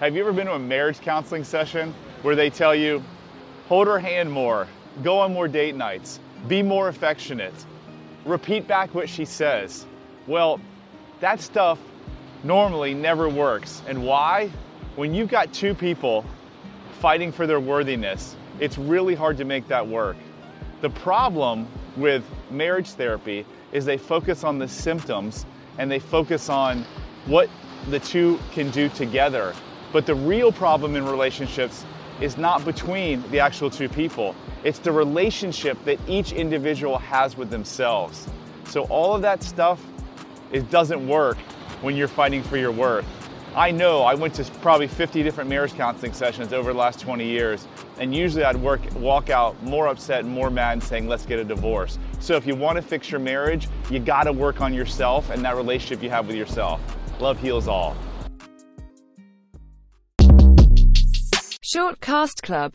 Have you ever been to a marriage counseling session where they tell you, hold her hand more, go on more date nights, be more affectionate, repeat back what she says? Well, that stuff normally never works. And why? When you've got two people fighting for their worthiness, it's really hard to make that work. The problem with marriage therapy is they focus on the symptoms and they focus on what the two can do together but the real problem in relationships is not between the actual two people. It's the relationship that each individual has with themselves. So all of that stuff it doesn't work when you're fighting for your worth. I know I went to probably 50 different marriage counseling sessions over the last 20 years, and usually I'd work, walk out more upset and more mad and saying, let's get a divorce. So if you want to fix your marriage, you got to work on yourself and that relationship you have with yourself. Love heals all. Shortcast Club